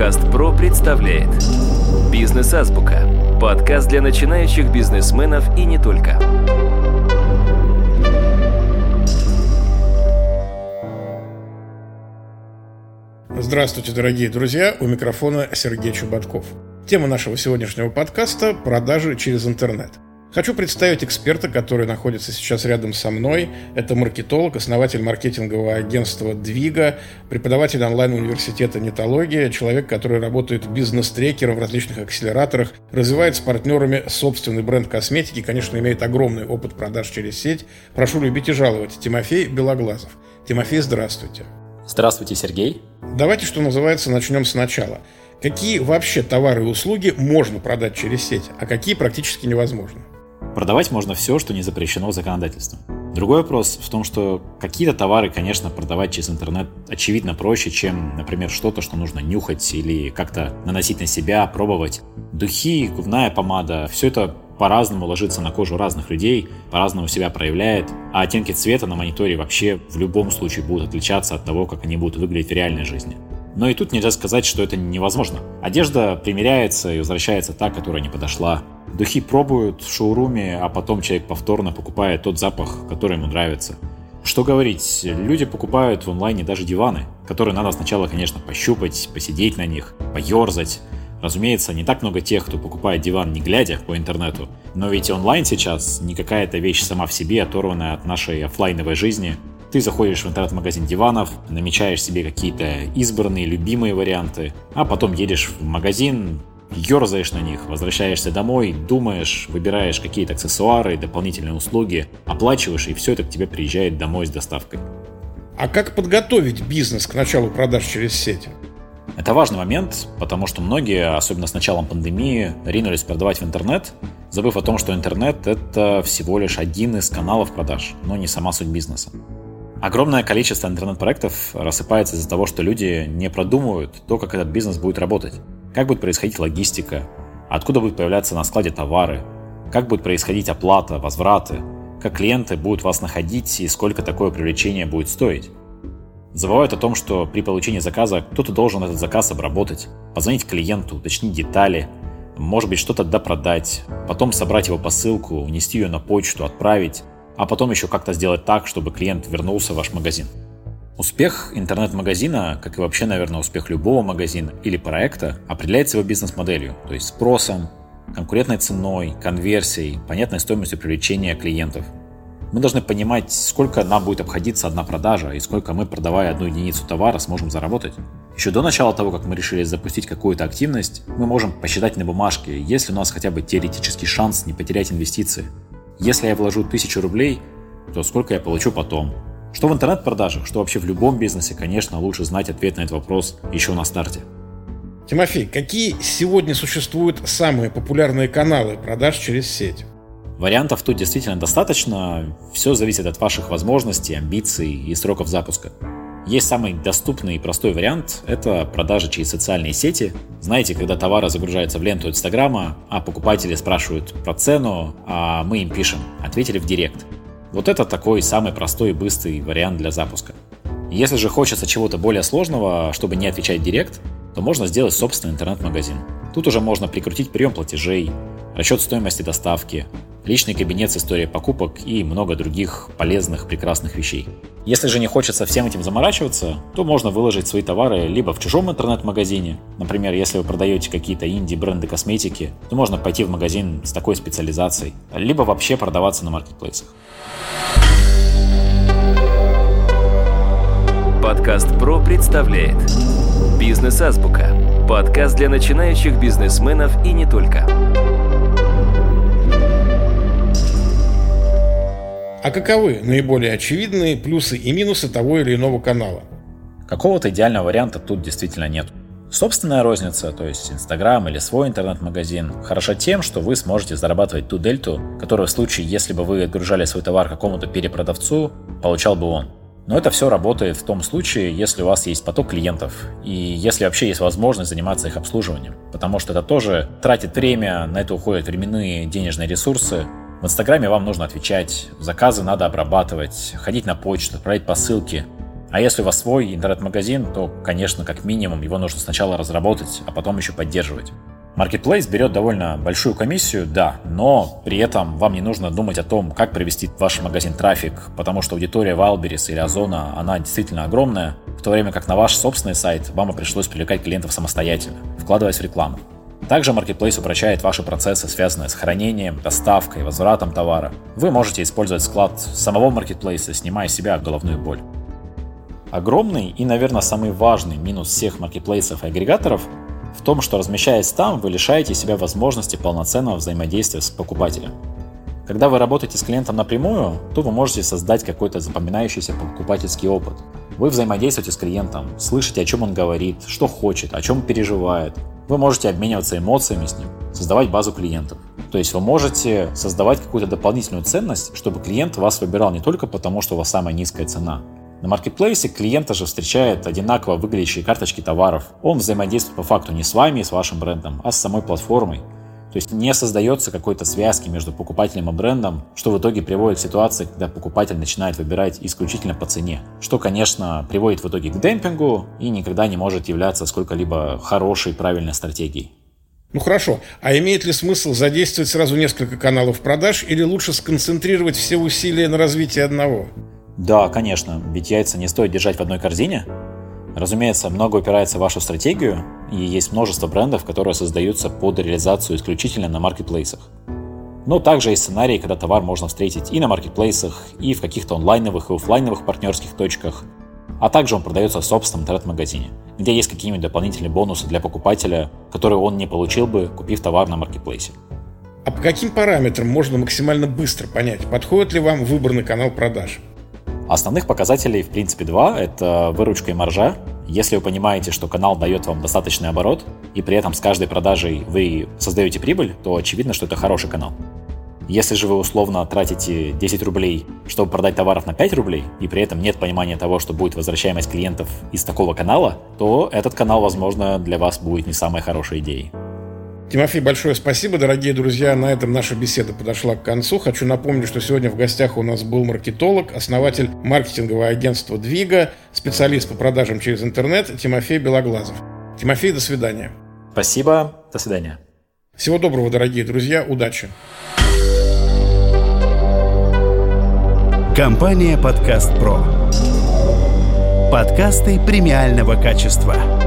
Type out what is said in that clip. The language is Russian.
Подкаст ПРО представляет Бизнес-азбука. Подкаст для начинающих бизнесменов и не только. Здравствуйте, дорогие друзья! У микрофона Сергей Чубатков. Тема нашего сегодняшнего подкаста – продажи через интернет – Хочу представить эксперта, который находится сейчас рядом со мной. Это маркетолог, основатель маркетингового агентства «Двига», преподаватель онлайн-университета «Нетология», человек, который работает бизнес-трекером в различных акселераторах, развивает с партнерами собственный бренд косметики, конечно, имеет огромный опыт продаж через сеть. Прошу любить и жаловать. Тимофей Белоглазов. Тимофей, здравствуйте. Здравствуйте, Сергей. Давайте, что называется, начнем сначала. Какие вообще товары и услуги можно продать через сеть, а какие практически невозможно? Продавать можно все, что не запрещено законодательством. Другой вопрос в том, что какие-то товары, конечно, продавать через интернет очевидно проще, чем, например, что-то, что нужно нюхать или как-то наносить на себя, пробовать. Духи, губная помада, все это по-разному ложится на кожу разных людей, по-разному себя проявляет, а оттенки цвета на мониторе вообще в любом случае будут отличаться от того, как они будут выглядеть в реальной жизни. Но и тут нельзя сказать, что это невозможно. Одежда примеряется и возвращается та, которая не подошла. Духи пробуют в шоуруме, а потом человек повторно покупает тот запах, который ему нравится. Что говорить, люди покупают в онлайне даже диваны, которые надо сначала, конечно, пощупать, посидеть на них, поерзать. Разумеется, не так много тех, кто покупает диван не глядя по интернету, но ведь онлайн сейчас не какая-то вещь сама в себе, оторванная от нашей офлайновой жизни. Ты заходишь в интернет-магазин диванов, намечаешь себе какие-то избранные, любимые варианты, а потом едешь в магазин, ерзаешь на них, возвращаешься домой, думаешь, выбираешь какие-то аксессуары, дополнительные услуги, оплачиваешь, и все это к тебе приезжает домой с доставкой. А как подготовить бизнес к началу продаж через сеть? Это важный момент, потому что многие, особенно с началом пандемии, ринулись продавать в интернет, забыв о том, что интернет — это всего лишь один из каналов продаж, но не сама суть бизнеса. Огромное количество интернет-проектов рассыпается из-за того, что люди не продумывают то, как этот бизнес будет работать. Как будет происходить логистика? Откуда будут появляться на складе товары? Как будет происходить оплата, возвраты? Как клиенты будут вас находить и сколько такое привлечение будет стоить? Забывают о том, что при получении заказа кто-то должен этот заказ обработать, позвонить клиенту, уточнить детали, может быть что-то допродать, потом собрать его посылку, унести ее на почту, отправить, а потом еще как-то сделать так, чтобы клиент вернулся в ваш магазин. Успех интернет-магазина, как и вообще, наверное, успех любого магазина или проекта, определяется его бизнес-моделью, то есть спросом, конкурентной ценой, конверсией, понятной стоимостью привлечения клиентов. Мы должны понимать, сколько нам будет обходиться одна продажа и сколько мы, продавая одну единицу товара, сможем заработать. Еще до начала того, как мы решили запустить какую-то активность, мы можем посчитать на бумажке, есть ли у нас хотя бы теоретический шанс не потерять инвестиции. Если я вложу 1000 рублей, то сколько я получу потом? Что в интернет-продажах, что вообще в любом бизнесе, конечно, лучше знать ответ на этот вопрос еще на старте. Тимофей, какие сегодня существуют самые популярные каналы продаж через сеть? Вариантов тут действительно достаточно. Все зависит от ваших возможностей, амбиций и сроков запуска. Есть самый доступный и простой вариант – это продажи через социальные сети. Знаете, когда товары загружаются в ленту Инстаграма, а покупатели спрашивают про цену, а мы им пишем «ответили в директ». Вот это такой самый простой и быстрый вариант для запуска. Если же хочется чего-то более сложного, чтобы не отвечать директ, то можно сделать собственный интернет-магазин. Тут уже можно прикрутить прием платежей, расчет стоимости доставки, личный кабинет с историей покупок и много других полезных, прекрасных вещей. Если же не хочется всем этим заморачиваться, то можно выложить свои товары либо в чужом интернет-магазине, например, если вы продаете какие-то инди-бренды косметики, то можно пойти в магазин с такой специализацией, либо вообще продаваться на маркетплейсах. Подкаст ПРО представляет Бизнес-азбука. Подкаст для начинающих бизнесменов и не только. А каковы наиболее очевидные плюсы и минусы того или иного канала? Какого-то идеального варианта тут действительно нет. Собственная розница, то есть Инстаграм или свой интернет-магазин, хороша тем, что вы сможете зарабатывать ту дельту, которую в случае, если бы вы отгружали свой товар какому-то перепродавцу, получал бы он. Но это все работает в том случае, если у вас есть поток клиентов и если вообще есть возможность заниматься их обслуживанием. Потому что это тоже тратит время, на это уходят временные денежные ресурсы, в Инстаграме вам нужно отвечать, заказы надо обрабатывать, ходить на почту, отправлять посылки. А если у вас свой интернет-магазин, то, конечно, как минимум его нужно сначала разработать, а потом еще поддерживать. Marketplace берет довольно большую комиссию, да, но при этом вам не нужно думать о том, как привести в ваш магазин трафик, потому что аудитория Wildberries или Озона, она действительно огромная, в то время как на ваш собственный сайт вам и пришлось привлекать клиентов самостоятельно, вкладываясь в рекламу. Также Marketplace упрощает ваши процессы, связанные с хранением, доставкой, возвратом товара. Вы можете использовать склад самого Marketplace, снимая с себя головную боль. Огромный и, наверное, самый важный минус всех маркетплейсов и агрегаторов в том, что размещаясь там, вы лишаете себя возможности полноценного взаимодействия с покупателем. Когда вы работаете с клиентом напрямую, то вы можете создать какой-то запоминающийся покупательский опыт. Вы взаимодействуете с клиентом, слышите, о чем он говорит, что хочет, о чем переживает. Вы можете обмениваться эмоциями с ним, создавать базу клиентов. То есть вы можете создавать какую-то дополнительную ценность, чтобы клиент вас выбирал не только потому, что у вас самая низкая цена, на маркетплейсе клиента же встречает одинаково выглядящие карточки товаров. Он взаимодействует по факту не с вами и с вашим брендом, а с самой платформой. То есть не создается какой-то связки между покупателем и брендом, что в итоге приводит к ситуации, когда покупатель начинает выбирать исключительно по цене. Что, конечно, приводит в итоге к демпингу и никогда не может являться сколько-либо хорошей, правильной стратегией. Ну хорошо, а имеет ли смысл задействовать сразу несколько каналов продаж или лучше сконцентрировать все усилия на развитии одного? Да, конечно, ведь яйца не стоит держать в одной корзине. Разумеется, много упирается в вашу стратегию, и есть множество брендов, которые создаются под реализацию исключительно на маркетплейсах. Но также есть сценарии, когда товар можно встретить и на маркетплейсах, и в каких-то онлайновых и офлайновых партнерских точках, а также он продается в собственном интернет-магазине, где есть какие-нибудь дополнительные бонусы для покупателя, которые он не получил бы, купив товар на маркетплейсе. А по каким параметрам можно максимально быстро понять, подходит ли вам выбранный канал продаж? Основных показателей, в принципе, два. Это выручка и маржа. Если вы понимаете, что канал дает вам достаточный оборот, и при этом с каждой продажей вы создаете прибыль, то очевидно, что это хороший канал. Если же вы условно тратите 10 рублей, чтобы продать товаров на 5 рублей, и при этом нет понимания того, что будет возвращаемость клиентов из такого канала, то этот канал, возможно, для вас будет не самой хорошей идеей. Тимофей, большое спасибо, дорогие друзья. На этом наша беседа подошла к концу. Хочу напомнить, что сегодня в гостях у нас был маркетолог, основатель маркетингового агентства «Двига», специалист по продажам через интернет Тимофей Белоглазов. Тимофей, до свидания. Спасибо, до свидания. Всего доброго, дорогие друзья, удачи. Компания «Подкаст Про». Подкасты премиального качества.